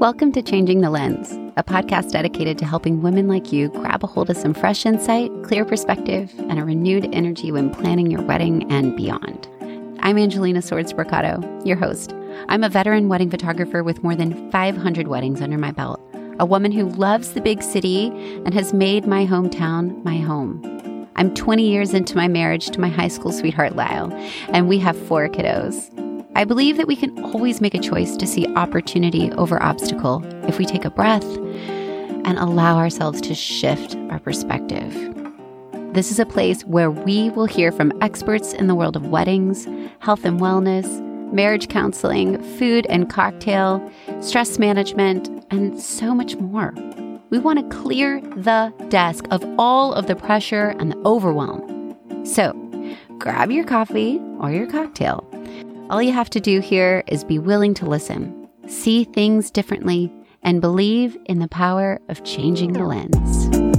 Welcome to Changing the Lens, a podcast dedicated to helping women like you grab a hold of some fresh insight, clear perspective, and a renewed energy when planning your wedding and beyond. I'm Angelina Swords Brocato, your host. I'm a veteran wedding photographer with more than 500 weddings under my belt, a woman who loves the big city and has made my hometown my home. I'm 20 years into my marriage to my high school sweetheart, Lyle, and we have four kiddos. I believe that we can always make a choice to see opportunity over obstacle if we take a breath and allow ourselves to shift our perspective. This is a place where we will hear from experts in the world of weddings, health and wellness, marriage counseling, food and cocktail, stress management, and so much more. We want to clear the desk of all of the pressure and the overwhelm. So, grab your coffee or your cocktail all you have to do here is be willing to listen, see things differently, and believe in the power of changing the lens.